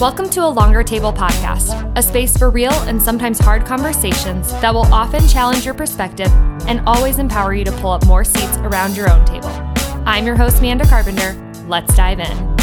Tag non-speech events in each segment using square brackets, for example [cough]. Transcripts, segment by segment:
Welcome to a Longer Table podcast, a space for real and sometimes hard conversations that will often challenge your perspective and always empower you to pull up more seats around your own table. I'm your host, Amanda Carpenter. Let's dive in.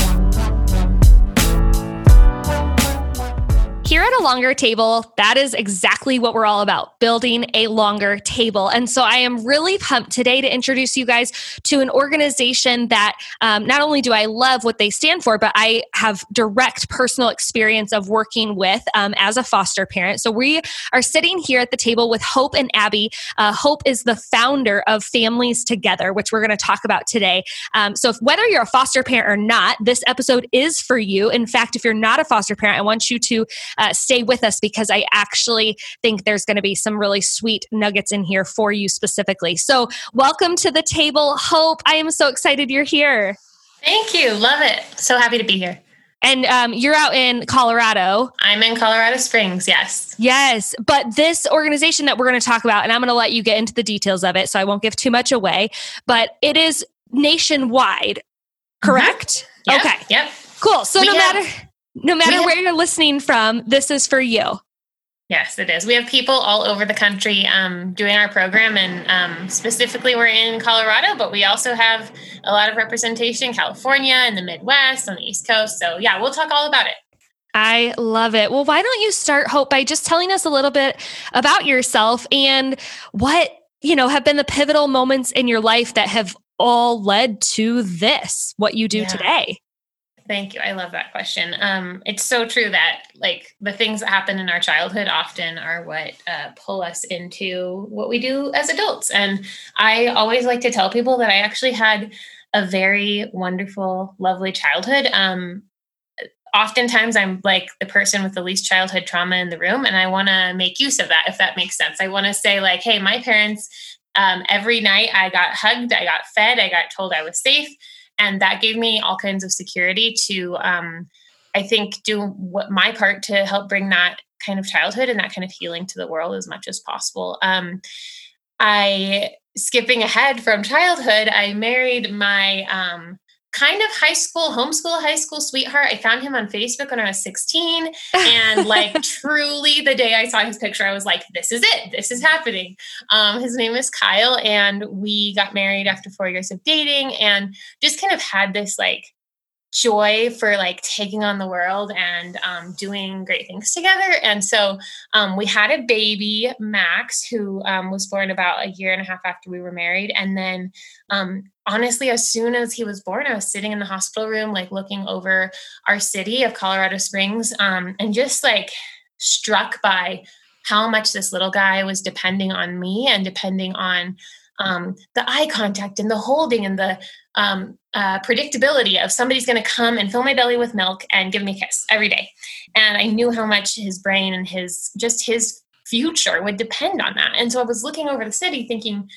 Here at a longer table, that is exactly what we're all about building a longer table. And so I am really pumped today to introduce you guys to an organization that um, not only do I love what they stand for, but I have direct personal experience of working with um, as a foster parent. So we are sitting here at the table with Hope and Abbie. Uh, Hope is the founder of Families Together, which we're going to talk about today. Um, so if, whether you're a foster parent or not, this episode is for you. In fact, if you're not a foster parent, I want you to uh, stay with us because I actually think there's going to be some really sweet nuggets in here for you specifically. So, welcome to the table, Hope. I am so excited you're here. Thank you. Love it. So happy to be here. And um, you're out in Colorado. I'm in Colorado Springs, yes. Yes. But this organization that we're going to talk about, and I'm going to let you get into the details of it, so I won't give too much away, but it is nationwide, mm-hmm. correct? Mm-hmm. Yep. Okay. Yep. Cool. So we no have- matter no matter have, where you're listening from, this is for you. Yes, it is. We have people all over the country um, doing our program, and um, specifically, we're in Colorado, but we also have a lot of representation in California, in the Midwest, on the East Coast. So, yeah, we'll talk all about it. I love it. Well, why don't you start, Hope, by just telling us a little bit about yourself and what, you know, have been the pivotal moments in your life that have all led to this, what you do yeah. today? Thank you. I love that question. Um, it's so true that like the things that happen in our childhood often are what uh, pull us into what we do as adults. And I always like to tell people that I actually had a very wonderful, lovely childhood. Um, oftentimes I'm like the person with the least childhood trauma in the room, and I want to make use of that, if that makes sense. I want to say, like, hey, my parents, um, every night I got hugged, I got fed, I got told I was safe and that gave me all kinds of security to um, i think do what my part to help bring that kind of childhood and that kind of healing to the world as much as possible. Um, i skipping ahead from childhood i married my um, kind of high school, homeschool high school sweetheart. I found him on Facebook when I was 16. And [laughs] like truly the day I saw his picture, I was like, this is it. This is happening. Um, his name is Kyle. And we got married after four years of dating and just kind of had this like joy for like taking on the world and um, doing great things together. And so um, we had a baby, Max, who um, was born about a year and a half after we were married. And then um, honestly, as soon as he was born, I was sitting in the hospital room, like looking over our city of Colorado Springs um, and just like struck by how much this little guy was depending on me and depending on um, the eye contact and the holding and the um, uh, predictability of somebody's going to come and fill my belly with milk and give me a kiss every day. And I knew how much his brain and his just his future would depend on that. And so I was looking over the city thinking,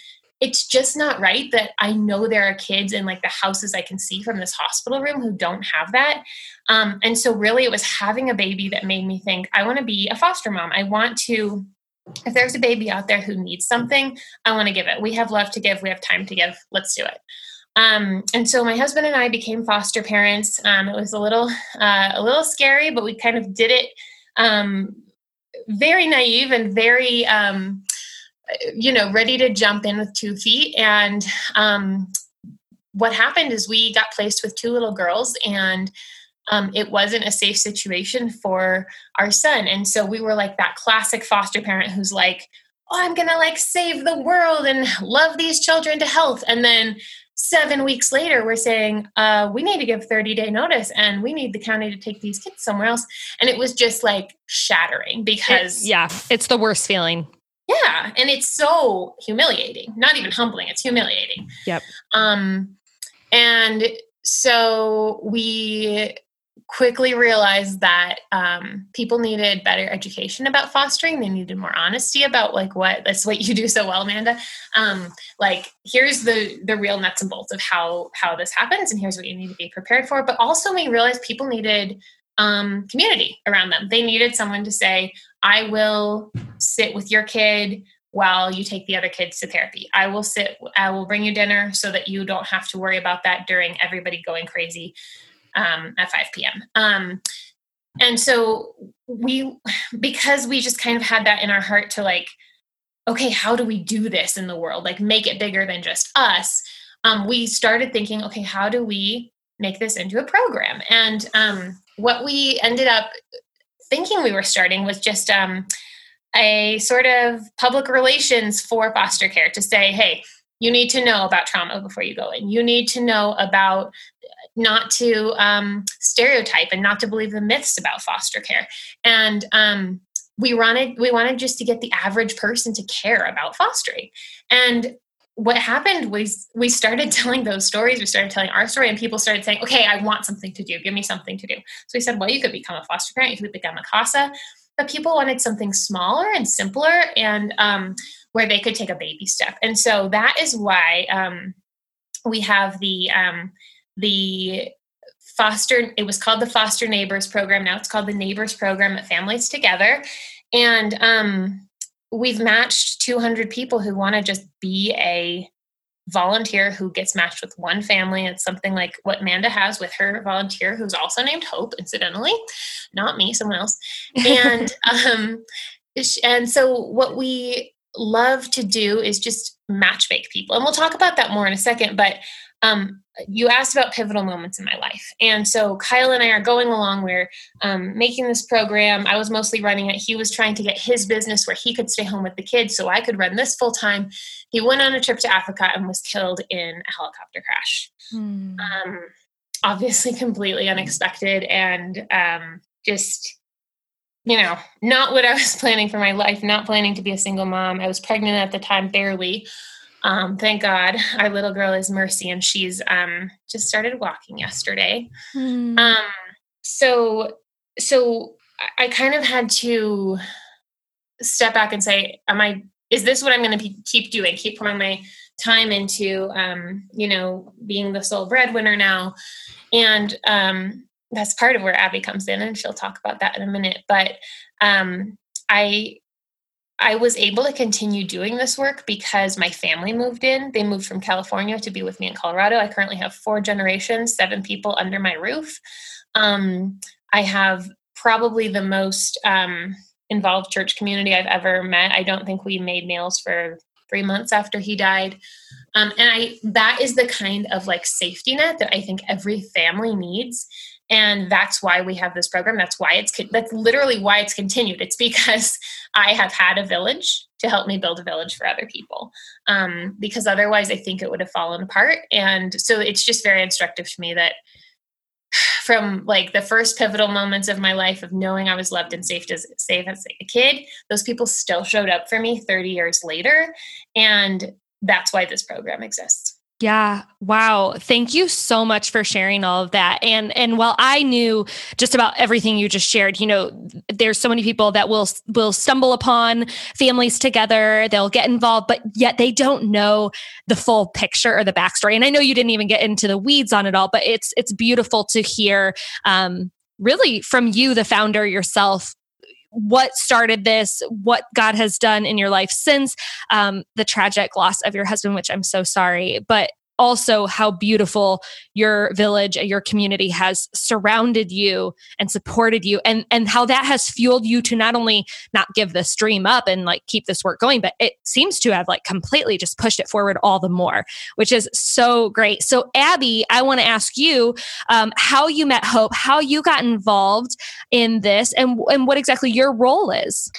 it's just not right that I know there are kids in like the houses I can see from this hospital room who don't have that. Um, and so, really, it was having a baby that made me think I want to be a foster mom. I want to if there's a baby out there who needs something, I want to give it. We have love to give, we have time to give. Let's do it. Um, and so my husband and I became foster parents. Um, it was a little uh, a little scary, but we kind of did it um, very naive and very um, you know ready to jump in with two feet. And um, what happened is we got placed with two little girls and um, it wasn't a safe situation for our son. And so we were like that classic foster parent who's like, oh, I'm going to like save the world and love these children to health. And then seven weeks later, we're saying, uh, we need to give 30 day notice and we need the county to take these kids somewhere else. And it was just like shattering because. It, yeah, it's the worst feeling. Yeah. And it's so humiliating, not even humbling, it's humiliating. Yep. Um, and so we quickly realized that um, people needed better education about fostering they needed more honesty about like what that's what you do so well amanda um, like here's the the real nuts and bolts of how how this happens and here's what you need to be prepared for but also we realized people needed um, community around them they needed someone to say i will sit with your kid while you take the other kids to therapy. I will sit, I will bring you dinner so that you don't have to worry about that during everybody going crazy um, at 5 p.m. Um, and so we because we just kind of had that in our heart to like okay how do we do this in the world like make it bigger than just us um, we started thinking okay how do we make this into a program and um, what we ended up thinking we were starting was just um, a sort of public relations for foster care to say hey you need to know about trauma before you go in you need to know about not to um, stereotype and not to believe the myths about foster care. And um, we wanted we wanted just to get the average person to care about fostering. And what happened was we started [laughs] telling those stories. We started telling our story, and people started saying, "Okay, I want something to do. Give me something to do." So we said, "Well, you could become a foster parent. You could become a CASA." But people wanted something smaller and simpler, and um, where they could take a baby step. And so that is why um, we have the um, the foster it was called the foster neighbors program now it's called the neighbors program at families together and um, we've matched 200 people who want to just be a volunteer who gets matched with one family. It's something like what manda has with her volunteer who's also named hope incidentally not me someone else. And [laughs] um and so what we love to do is just match make people. And we'll talk about that more in a second but um, you asked about pivotal moments in my life. And so Kyle and I are going along. We're um, making this program. I was mostly running it. He was trying to get his business where he could stay home with the kids so I could run this full time. He went on a trip to Africa and was killed in a helicopter crash. Hmm. Um, obviously, completely unexpected and um, just you know, not what I was [laughs] planning for my life, not planning to be a single mom. I was pregnant at the time, barely. Um, thank God, [laughs] our little girl is Mercy, and she's um, just started walking yesterday. Mm. Um, so, so I kind of had to step back and say, "Am I? Is this what I'm going to keep doing? Keep pouring my time into, um, you know, being the sole breadwinner now?" And um, that's part of where Abbie comes in, and she'll talk about that in a minute. But um, I I was able to continue doing this work because my family moved in. They moved from California to be with me in Colorado. I currently have four generations, seven people under my roof. Um, I have probably the most um, involved church community I've ever met. I don't think we made meals for three months after he died. Um, and I that is the kind of like safety net that I think every family needs and that's why we have this program. That's why it's that's literally why it's continued. It's because [laughs] i have had a village to help me build a village for other people. Um, because otherwise i think it would have fallen apart. And so it's just very instructive to me that [sighs] from like the first pivotal moments of my life of knowing i was loved and safe as safe as a kid those people still showed up for me 30 years later. And that's why this program exists yeah. Wow. Thank you so much for sharing all of that. And and while I knew just about everything you just shared, you know, there's so many people that will will stumble upon families together, they'll get involved, but yet they don't know the full picture or the backstory. And I know you didn't even get into the weeds on it all, but it's it's beautiful to hear um really from you, the founder yourself, what started this, what God has done in your life since um, the tragic loss of your husband, which I'm so sorry. But also how beautiful your village and your community has surrounded you and supported you and and how that has fueled you to not only not give this dream up and like keep this work going but it seems to have like completely just pushed it forward all the more which is so great. So abbie i want to ask you um, how you met hope how you got involved in this and and what exactly your role is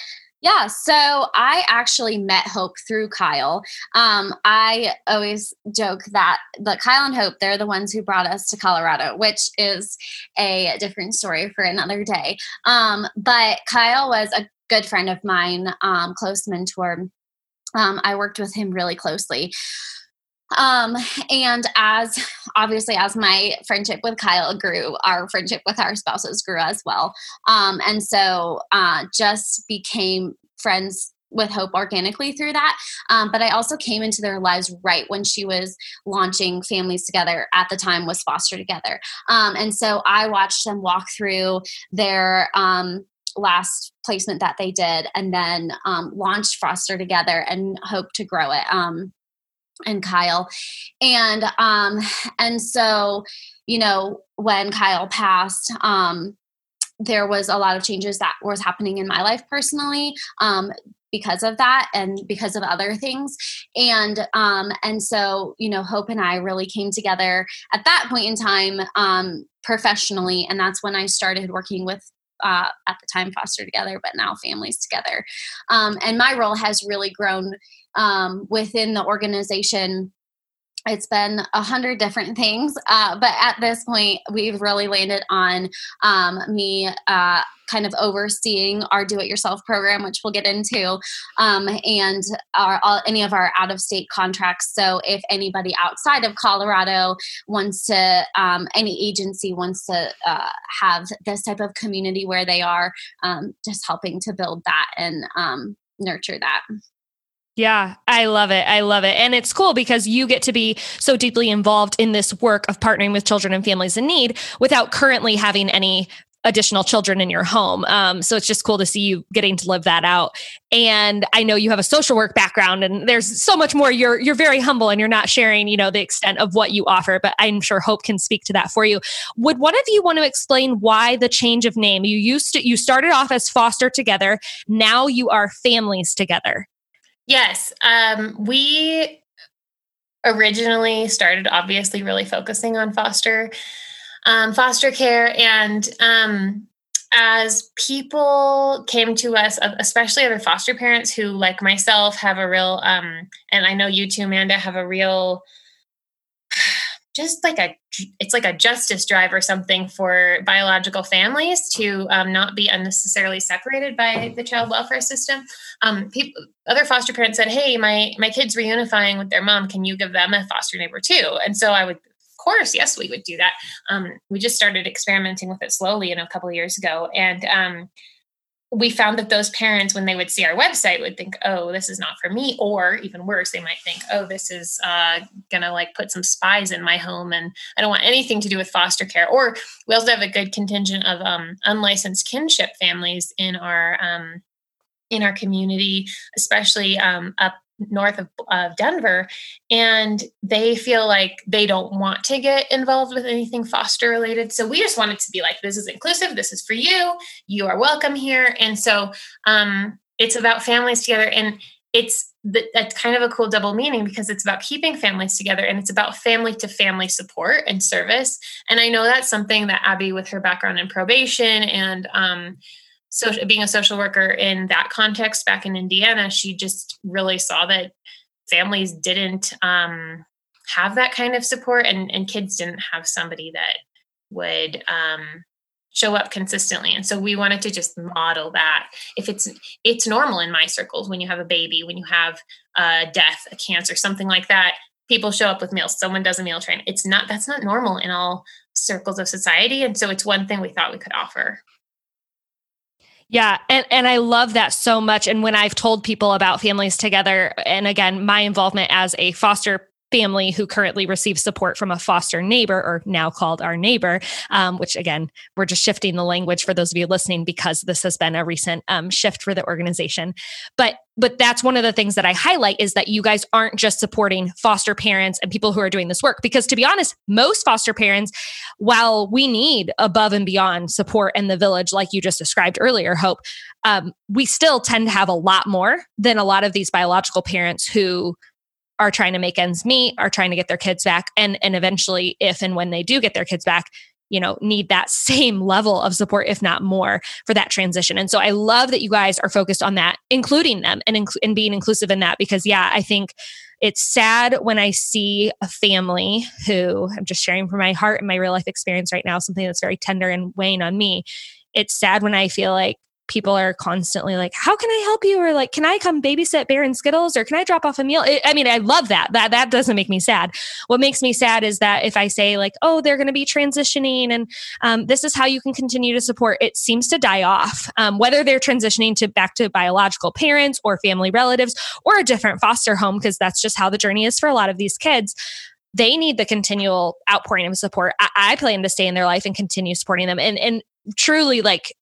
yeah, so I actually met Hope through Kyle. Um, I always joke that the Kyle and Hope, they're the ones who brought us to Colorado, which is a different story for another day. Um, but Kyle was a good friend of mine, um, close mentor. Um, I worked with him really closely. Um, and as obviously as my friendship with Kyle grew, our friendship with our spouses grew as well. Um, and so uh, just became friends with Hope organically through that. Um, but I also came into their lives right when she was launching Families Together at the time was Foster Together. Um, and so I watched them walk through their um, last placement that they did and then um, launched Foster Together and hope to grow it. And Kyle. And um and so, you know, when Kyle passed, um there was a lot of changes that was happening in my life personally um, because of that and because of other things and um and so you know hope and i really came together at that point in time um professionally and that's when i started working with uh, at the time foster together but now families together. Um, and my role has really grown um, within the organization it's been a hundred different things uh, but at this point we've really landed on um, me uh, kind of overseeing our do-it-yourself program which we'll get into um, and our, all, any of our out-of-state contracts. So if anybody outside of colorado wants to um, any agency wants to uh, have this type of community where they are um, just helping to build that and um, nurture that yeah, I love it. I love it. And it's cool because you get to be so deeply involved in this work of partnering with children and families in need without currently having any additional children in your home. Um, so it's just cool to see you getting to live that out. And I know you have a social work background and there's so much more. You're you're very humble and you're not sharing, you know, the extent of what you offer, but I'm sure Hope can speak to that for you. Would one of you want to explain why the change of name? You used to you started off as foster together, now you are families together. Yes. Um, we originally started obviously really focusing on foster um, foster care and um, as people came to us especially other foster parents who like myself have a real um, and i know you too amanda have a real just like a it's like a justice drive or something for biological families to um, not be unnecessarily separated by the child welfare system. Um, people other foster parents said hey my my kids reunifying with their mom can you give them a foster neighbor too? And so i would of course yes we would do that. Um, we just started experimenting with it slowly you know a couple years ago. And um, we found that those parents, when they would see our website, would think, "Oh, this is not for me," or even worse, they might think, "Oh, this is uh, gonna like put some spies in my home, and I don't want anything to do with foster care." Or we also have a good contingent of um, unlicensed kinship families in our um, in our community, especially um, up north of, of Denver, and they feel like they don't want to get involved with anything foster related. So we just wanted to be like, this is inclusive, this is for you, you are welcome here. And so um, it's about families together, and it's that's kind of a cool double meaning because it's about keeping families together and it's about family to family support and service. And I know that's something that Abbie, with her background in probation and um, so being a social worker in that context back in Indiana, she just really saw that families didn't um, have that kind of support and, and kids didn't have somebody that would um, show up consistently. And so we wanted to just model that. If it's it's normal in my circles when you have a baby when you have a death a cancer something like that people show up with meals. Someone does a meal train. It's not that's not normal in all circles of society. And so it's one thing we thought we could offer yeah, and and I love that so much and when I've told people about families together and again my involvement as a foster family who currently receives support from a foster neighbor, or now called our neighbor, um, which again, we're just shifting the language for those of you listening because this has been a recent um, shift for the organization. But but that's one of the things that I highlight is that you guys aren't just supporting foster parents and people who are doing this work. Because to be honest, most foster parents, while we need above and beyond support in the village, like you just described earlier, Hope, um, we still tend to have a lot more than a lot of these biological parents who are trying to make ends meet, are trying to get their kids back, and and eventually, if and when they do get their kids back, you know, need that [laughs] same level of support, if not more, for that transition. And so I love that you guys are focused on that, including them and, inc- and being inclusive in that, because yeah, I think it's sad when I see a family who I'm just sharing from my heart and my real life experience right now, something that's very tender and weighing on me. It's sad when I feel like people are constantly like, "How can I help you?" or like, "Can I come babysit Bear and Skittles?" or "Can I drop off a meal?" I mean, I love that. That that doesn't make me sad. What makes me sad is that if I say like, "Oh, they're going to be transitioning, and um, this is how you can continue to support," it seems to die off. Um, whether they're transitioning to back to biological parents or family relatives or a different foster home, because that's just how the journey is for a lot of these kids they need the continual outpouring of support. I, I, plan to stay in their life and continue supporting them. And and truly, like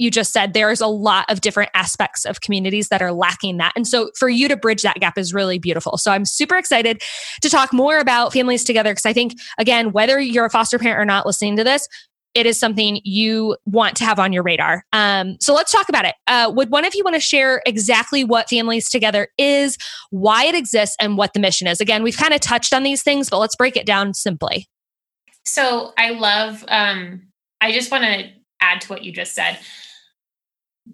you just said there's a lot of different aspects of communities that are lacking that. And so for you to bridge that gap is really beautiful. So I'm super excited to talk more about families together because I think, again, whether you're a foster parent or not listening to this, it is something you want to have on your radar. Um, so let's talk about it. Uh, would one of you want to share exactly what Families Together is, why it exists, and what the mission is? Again, we've kind of touched on these things, but let's break it down simply. So I love, um, I just want to add to what you just said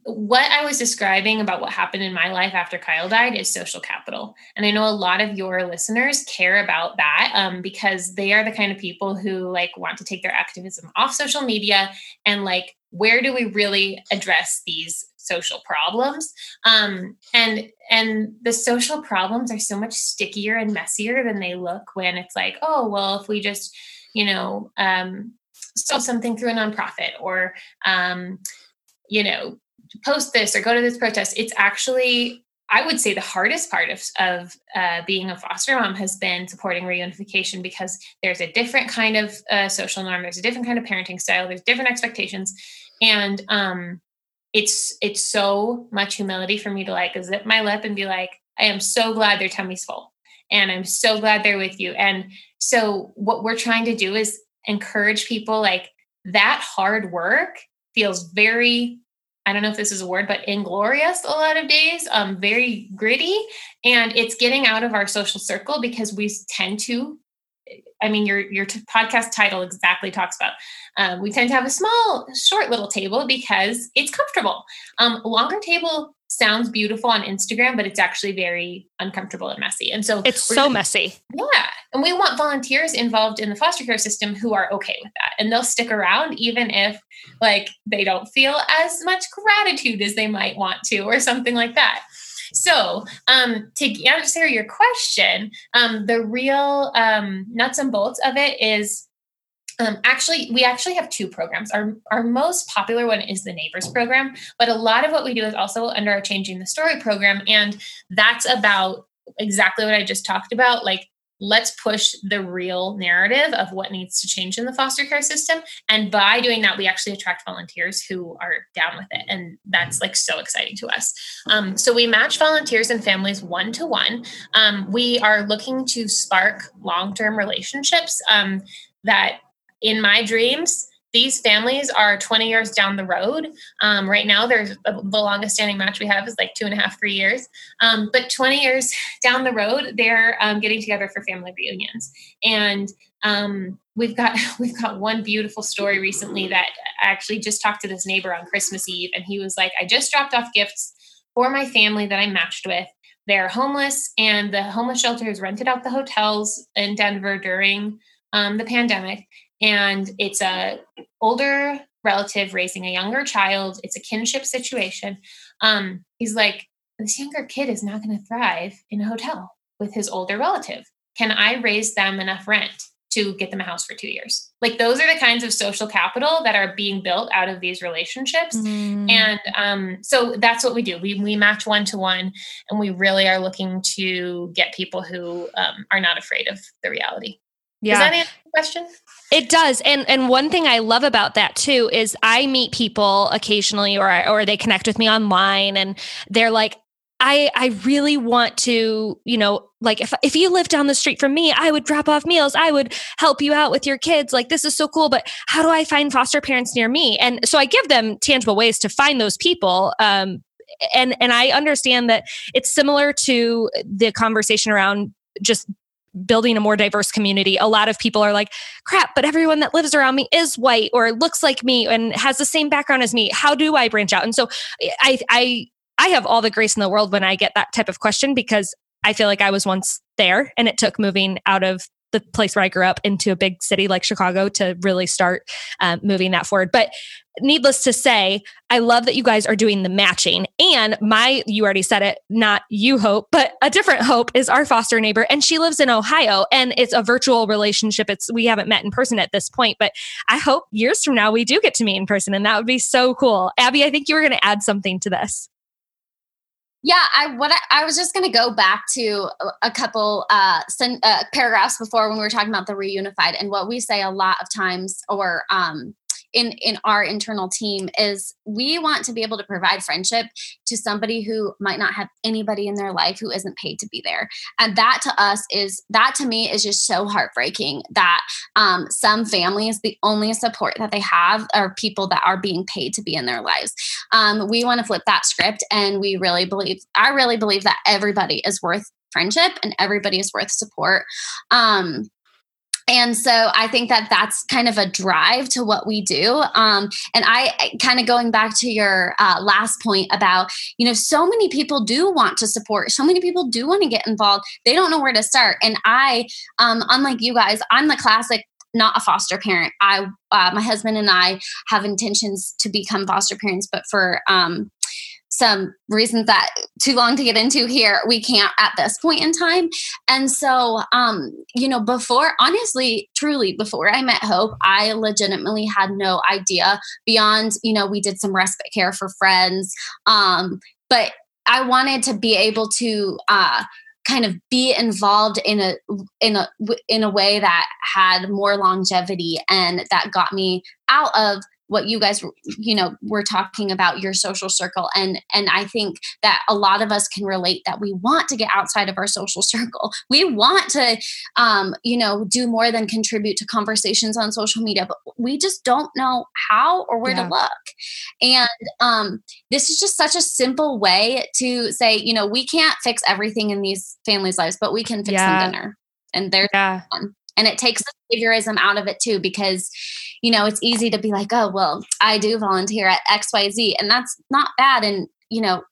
what I was describing about what happened in my life after Kyle died is social capital. And I know a lot of your listeners care about that um, because they are the kind of people who like want to take their activism off social media and like, where do we really address these social problems? Um, and and the social problems are so much stickier and messier than they look when it's like, oh, well, if we just, you know, um, sell something through a nonprofit or um, you know post this or go to this protest it's actually i would say the hardest part of, of uh, being a foster mom has been supporting reunification because there's a different kind of uh, social norm there's a different kind of parenting style there's different expectations. And um, it's it's so much humility for me to like zip my lip and be like i am so glad their tummy's full and i'm so glad they're with you. And so what we're trying to do is encourage people like that hard work feels very I don't know if this is a word, but inglorious a lot of days, um, very gritty. And it's getting out of our social circle because we tend to, I mean, your, your t- podcast title exactly talks about, um, we tend to have a small, short little table because it's comfortable. Um, longer table sounds beautiful on Instagram, but it's actually very uncomfortable and messy. And so it's so messy. Yeah. And we want volunteers involved in the foster care system who are okay with that. And they'll stick around even if like they don't feel as much gratitude as they might want to or something like that. So, um, to answer your question, um, the real um, nuts and bolts of it is um, actually, we actually have two programs. Our our most popular one is the Neighbors program, but a lot of what we do is also under our Changing the Story program, and that's about exactly what I just talked about, like let's push the real narrative of what needs to change in the foster care system. And by doing that we actually attract volunteers who are down with it. And that's like so exciting to us. Um, so we match volunteers and families one to one we are looking to spark long-term relationships um, that in my dreams, these families are 20 years down the road. Um, right now, there's the longest standing match we have is like two and a half, three years. Um, but 20 years [laughs] down the road, they're um, getting together for family reunions. And um, we've got [laughs] we've got one beautiful story recently that I actually just talked to this neighbor on Christmas Eve, and he was like, "I just dropped off gifts for my family that I matched with." They're homeless, and the homeless shelter has rented out the hotels in Denver during um, the pandemic and it's a older relative raising a younger child. It's a kinship situation. Um, he's like this younger kid is not going to thrive in a hotel with his older relative. Can i raise them enough rent to get them a house for two years? Like those are the kinds of social capital that are being built out of these relationships. Mm. and um, so that's what we do. We, we match one to one and we really are looking to get people who um, are not afraid of the reality. Yeah. Question? It does. And and one thing I love about that too is I meet people occasionally or or they connect with me online and they're like I I really want to, you know, like if if you live down the street from me, I would drop off meals. I would help you out with your kids. Like this is so cool, but how do I find foster parents near me? And so I give them tangible ways to find those people. Um and and I understand that it's similar to the conversation around just building a more diverse community, a lot of people are like, crap, but everyone that lives around me is white or looks like me and has the same background as me. How do I branch out? And so I, I, I have all the grace in the world when I get that type of question because I feel like I was once there and it took moving out of the place where I grew up into a big city like Chicago to really start um, moving that forward. But needless to say, I love that you guys are doing the matching. And my, you already said it, not you, Hope, but a different Hope is our foster neighbor, and she lives in Ohio, and it's a virtual relationship. It's we haven't met in person at this point, but I hope years from now we do get to meet in person, and that would be so cool. Abbie, I think you were going to add something to this. Yeah, I what I, I was just going to go back to a couple uh, sen- uh, paragraphs before when we were talking about the reunified and what we say a lot of times, or um, in in our internal team is we want to be able to provide friendship to somebody who might not have anybody in their life who isn't paid to be there. And that to us is that to me is just so heartbreaking that um, some families the only support that they have are people that are being paid to be in their lives. Um, we want to flip that script and we really believe i really believe that everybody is worth friendship and everybody is worth support. Um, and so i think that that's kind of a drive to what we do. Um, and i kind of going back to your uh, last point about you know so many people do want to support so many people do want to get involved. They don't know where to start. And i um, unlike you guys i'm the classic not a foster parent. I uh, my husband and i have intentions to become foster parents but for um, some reasons that too long to get into here we can't at this point in time. And so um you know before honestly truly before i met hope i legitimately had no idea beyond you know we did some respite care for friends. Um but i wanted to be able to uh kind of be involved in a in a in a way that had more longevity and that got me out of what you guys you know were talking about your social circle and and i think that a lot of us can relate that we want to get outside of our social [laughs] circle we want to um you know do more than contribute to conversations on social media but we just don't know how or where yeah. to look and um this is just such a simple way to say you know we can't fix everything in these families lives but we can fix yeah. some dinner and there's yeah. one and it takes the behaviorism out of it too because you know it's easy to be like oh well i do volunteer at xyz and that's not bad and you know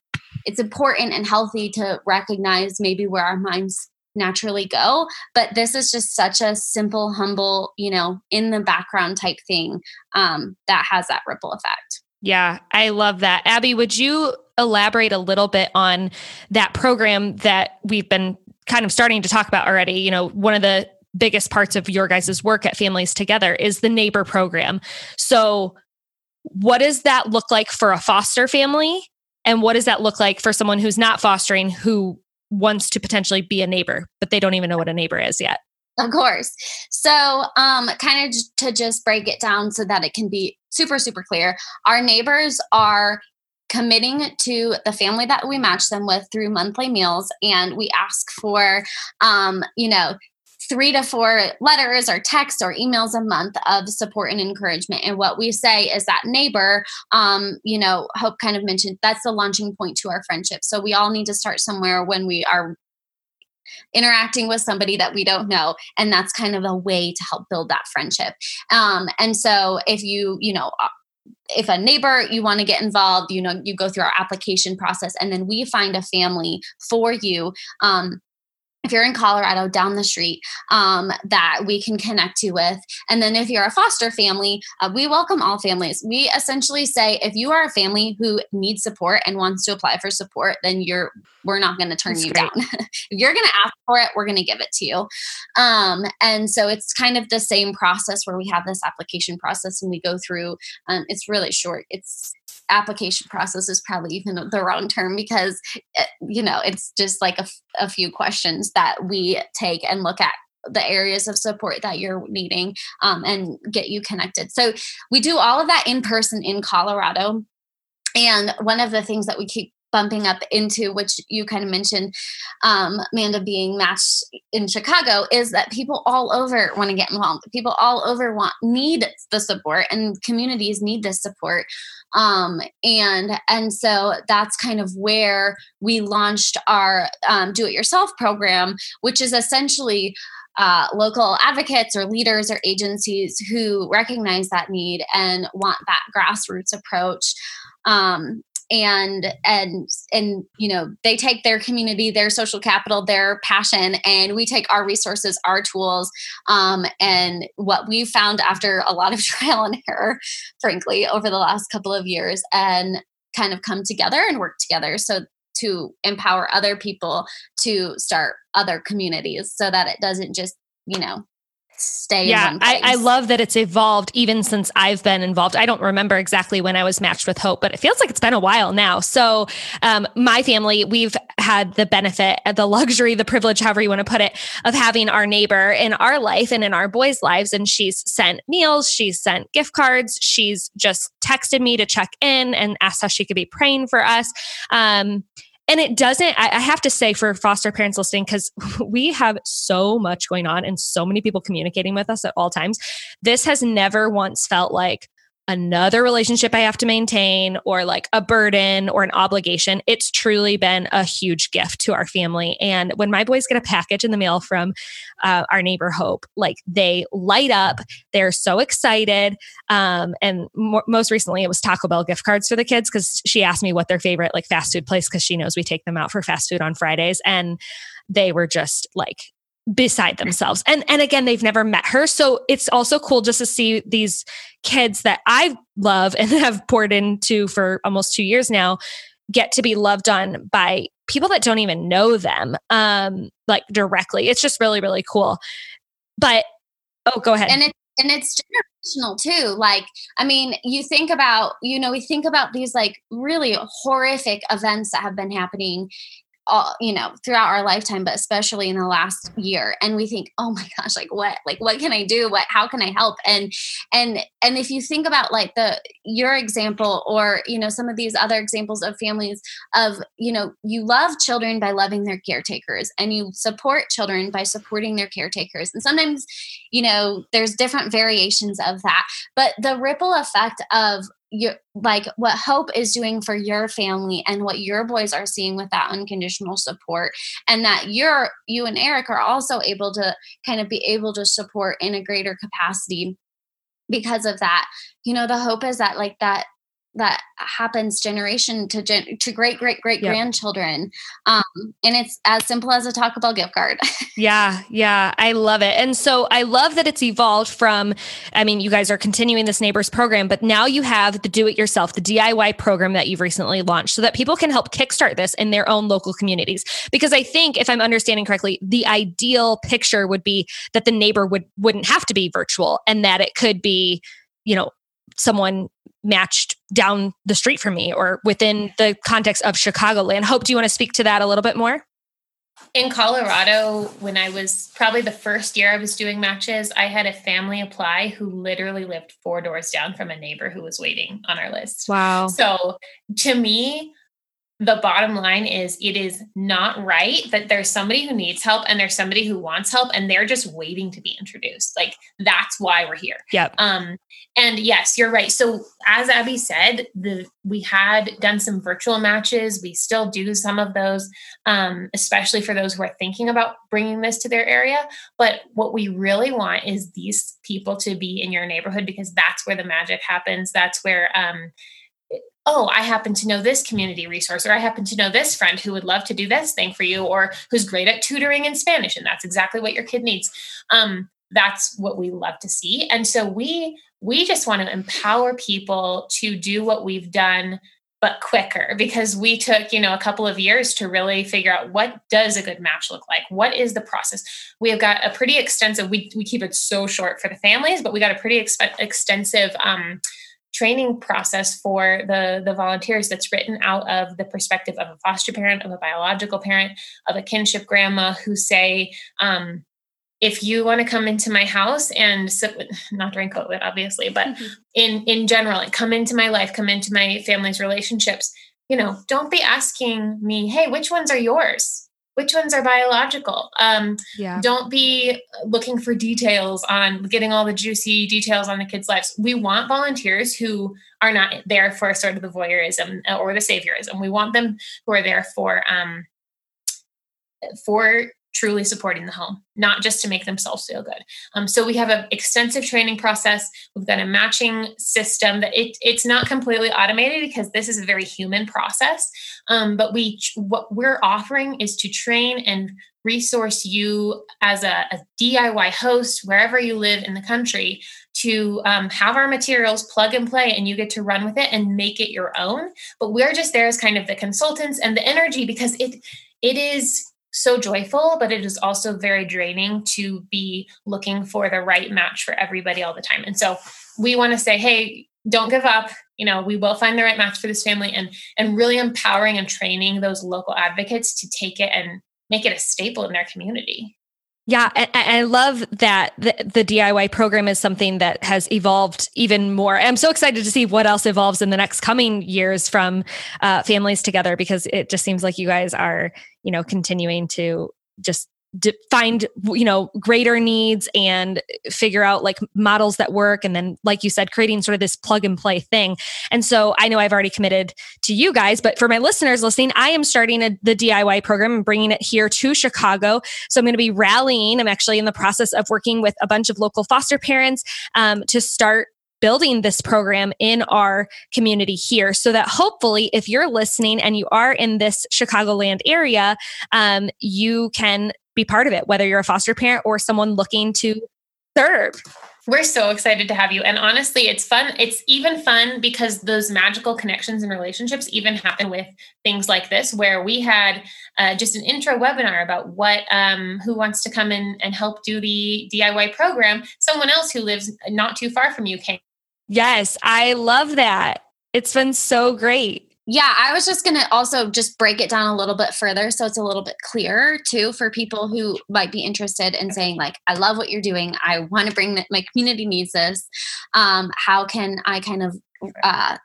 it's important and healthy to recognize maybe where our minds naturally go but this is just such a simple humble you know in the background type thing um, that has that ripple effect. Yeah i love that. Abbie would you elaborate a little bit on that program that we've been kind of starting to talk about already? You know one of the biggest parts of your guys' work at Families Together is the neighbor program. So, what does that look like for a foster family? And what does that look like for someone who's not fostering who wants to potentially be a neighbor, but they don't even know what a neighbor is yet? Of course. So, um, kind of to just break it down so that it can be super, super clear, our neighbors are committing to the family that we match them with through monthly meals and we ask for um, you know three to four letters or texts or emails a month of support and encouragement. And what we say is that neighbor, um, you know, Hope kind of mentioned that's the launching point to our friendship. So we all need to start somewhere when we are interacting with somebody that we don't know and that's kind of a way to help build that friendship um, and so if you you know uh, if a neighbor you want to get involved you know you go through our application process and then we find a family for you um, if you're in Colorado down the street um, that we can connect you with. And then if you're a foster family, uh, we welcome all families. We essentially say if you are a family who needs support and wants to apply for support, then you're we're not going to turn That's you great. down. [laughs] if you're going to ask for it, we're going to give it to you. Um, and so it's kind of the same process where we have this application process and we go through. Um, it's really short. It's application process is probably even the wrong term because eh, you know it's just like a, a few questions that we take and look at the areas of support that you're needing um, and get you connected. So we do all of that in person in colorado. And one of the things that we keep bumping up into, which you kind of mentioned, um, Amanda being matched in Chicago, is that people all over want to get involved. People all over want need the support, and communities need this support. Um, and and so that's kind of where we launched our um, do-it-yourself program, which is essentially uh, local advocates or leaders or agencies who recognize that need and want that grassroots approach um, and and and you know they take their community their social capital their passion and we take our resources our tools um, and what we found after a lot of [laughs] trial and error frankly over the last couple of years and kind of come together and work together so to empower other people to start other communities so that it doesn't just you know stay yeah I, I, love that it's evolved even since i've been involved. I don't remember exactly when i was matched with hope but it feels like it's been a while now. So um, my family we've had the benefit the luxury the privilege however you want to put it of having our neighbor in our life and in our boys lives and she's sent meals she's sent gift cards she's just texted me to check in and asked how she could be praying for us. Um, and it doesn't I, I, have to say for foster parents listening because [laughs] we have so much going on and so many people communicating with us at all times. This has never once felt like another relationship I have to maintain or like a burden or an obligation. It's truly been a huge gift to our family. And when my boys get a package in the mail from uh, our neighbor Hope, like they light up, they're so excited. Um, and more, most recently, it was Taco Bell gift cards for the kids because she asked me what their favorite like fast food place because she knows we take them out for fast food on Fridays. And they were just like beside themselves. And and again, they've never met her. So it's also cool just to see these kids that I love and [laughs] have poured into for almost 2 years now get to be loved on by people that don't even know them um like directly. It's just really really cool. But oh, go ahead. And it and it's generational too like i mean you think about you know we think about these like really horrific events that have been happening all you know throughout our lifetime but especially in the last year. And we think oh my gosh like what? Like what can i do? What how can i help? And and and if you think about like the your example or you know some of these other examples of families of you know you love children by loving their caretakers and you support children by supporting their caretakers. And sometimes you know there's different variations of that but the ripple effect of your like what hope is doing for your family and what your boys are seeing with that unconditional support and that you're you and eric are also able to kind of be able to support in a greater capacity because of that. You know the hope is that like that that happens generation to gen- to great great great yep. grandchildren. Um and it's as simple as a taco bell gift card. [laughs] Yeah yeah i love it. And so i love that it's evolved from i mean you guys are continuing this neighbors program but now you have the do it yourself the diy program that you've recently launched so that people can help kickstart this in their own local communities. Because i think if i'm understanding correctly the ideal picture would be that the neighbor would wouldn't have to be virtual and that it could be you know someone matched down the street from me or within the context of Chicagoland. Hope, do you want to speak to that a little bit more? In Colorado, when I was probably the first year I was doing matches, I had a family apply who literally lived four doors down from a neighbor who was waiting on our list. Wow. So to me, the bottom line is it is not right that there's somebody who needs help and there's somebody who wants help and they're just waiting to be introduced. Like that's why we're here. Yep. Um and yes you're right. So as abbie said the we had done some virtual matches. We still do some of those um especially for those who are thinking about bringing this to their area. But what we really want is these people to be in your neighborhood because that's where the magic happens. That's where um oh, I happen to know this community resource, or I happen to know this friend who would love to do this thing for you, or who's great at tutoring in Spanish, and that's exactly what your kid needs. Um, that's what we love to see, and so we we just want to empower people to do what we've done but quicker because we took you know a couple of years to really figure out what does a good match look like? What is the process? We have got a pretty extensive we, we keep it so short for the families but we got a pretty exp- extensive um, training process for the the volunteers that's written out of the perspective of a foster parent of a biological parent of a kinship grandma who say um, if you want to come into my house and sit with, [laughs] not during covid obviously but mm-hmm. [laughs] in in general like come into my life come into my family's relationships you know don't be asking me hey which ones are yours which ones are biological? Um, yeah. don't be looking for details on getting all the juicy details on the kids lives. We want volunteers who are not there for sort of the voyeurism or the saviorism. We want them who are there for um, for truly supporting the home, not just to make themselves feel good. Um, so we have an extensive training process. We've got a matching system that it, it's not completely automated because this is a very human process. Um, but we what we're offering is to train and resource you as a, a DIY host wherever you live in the country to um, have our materials plug and play and you get to run with it and make it your own but we're just there as kind of the consultants and the energy because it it is so joyful, but it is also very draining to be looking for the right match for everybody all the time. And so we want to say, hey, don't give up. You know, we will find the right match for this family and and really empowering and training those local advocates to take it and make it a staple in their community. Yeah, and I love that the, the, DIY program is something that has evolved even more. I'm so excited to see what else evolves in the next coming years from uh, families together because it just seems like you guys are, you know, continuing to just find you know greater needs and figure out like models that work and then like you said creating sort of this plug and play thing. And so i know i've already committed to you guys but for my listeners listening i am starting a, the diy program and bringing it here to chicago. So i'm going to be rallying. I'm actually in the process of working with a bunch of local foster parents um, to start building this program in our community here so that hopefully if you're listening and you are in this chicagoland area um, you can be part of it, whether you're a foster parent or someone looking to serve. We're so excited to have you. And honestly, it's fun. It's even fun because those magical connections and relationships even happen with things like this, where we had uh, just an intro webinar about what, um, who wants to come in and help do the DIY program. Someone else who lives not too far from you came. Yes, I love that. It's been so great. Yeah, I was just going to also just break it down a little bit further so it's a little bit clearer too for people who might be interested in saying like I love what you're doing. I want to bring that my community needs this. Um, how can I kind of uh,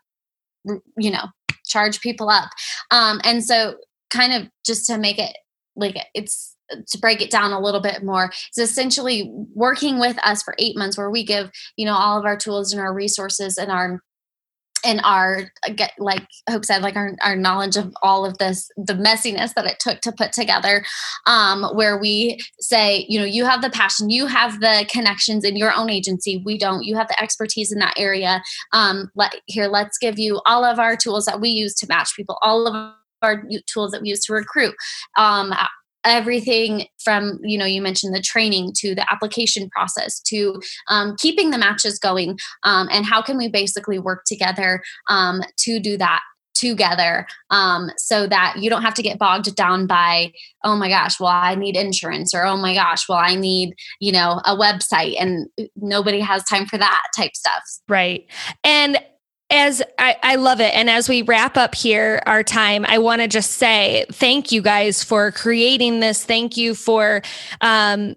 you know, charge people up? Um, and so kind of just to make it like it's to break it down a little bit more is essentially working with us for eight months where we give you know all of our tools and our resources and our and our get like Hope said like our, our knowledge of all of this the messiness that it took to put together um, where we say you know you have the passion you have the connections in your own agency. We don't. You have the expertise in that area. Um, let here let's give you all of our tools that we use to match people all of our tools that we use to recruit um, everything from you know you mentioned the training to the application process to um, keeping the matches going um, and how can we basically work together um, to do that together um, so that you don't have to get bogged down by oh my gosh well i need insurance or oh my gosh well i need you know a website and nobody has time for that type stuff. Right. And as I, I, love it. And as we wrap up here our time, I want to just say thank you guys for creating this. Thank you for um,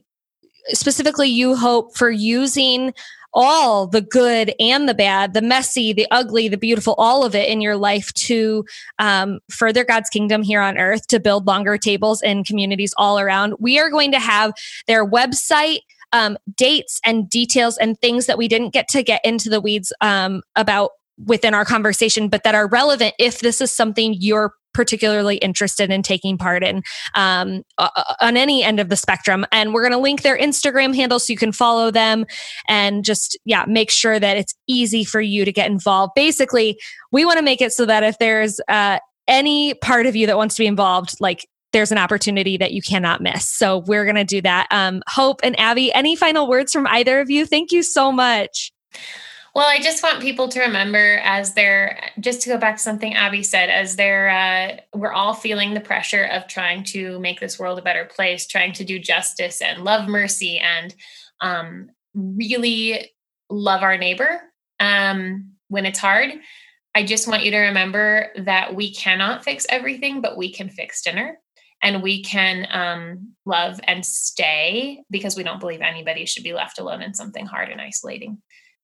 specifically you Hope for using all the good and the bad, the messy, the ugly, the beautiful, all of it in your life to um, further God's kingdom here on earth, to build longer tables in communities all around. We are going to have their website. Um, dates and details and things that we didn't get to get into the weeds um, about within our conversation, but that are relevant if this is something you're particularly interested in taking part in um, on any end of the spectrum. And we're going to link their Instagram handle so you can follow them and just, yeah, make sure that it's easy for you to get involved. Basically, we want to make it so that if there's uh, any part of you that wants to be involved, like there's an opportunity that you cannot miss. So we're going to do that. Um, Hope and Abbie, any final words from either of you? Thank you so much. Well, I just want people to remember as they're just to go back to something Abbie said, as they're uh, we're all feeling the pressure of trying to make this world a better place, trying to do justice and love mercy and um, really love our neighbor um, when it's hard. I just want you to remember that we cannot fix everything, but we can fix dinner and we can um, love and stay because we don't believe anybody should be left alone in something hard and isolating.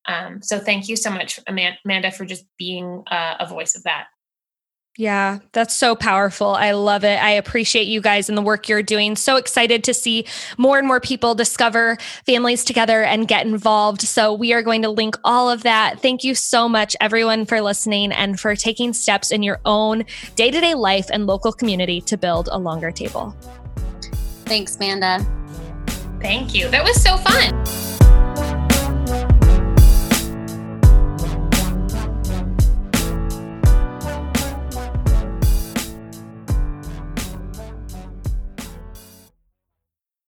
Um, so thank you so much, Amanda, for just being uh, a voice of that. Yeah, that's so powerful. I love it. I appreciate you guys and the work you're doing. So excited to see more and more people discover families together and get involved. So, we are going to link all of that. Thank you so much, everyone, for listening and for taking steps in your own day to day life and local community to build a longer table. Thanks, Amanda. Thank you. That was so fun.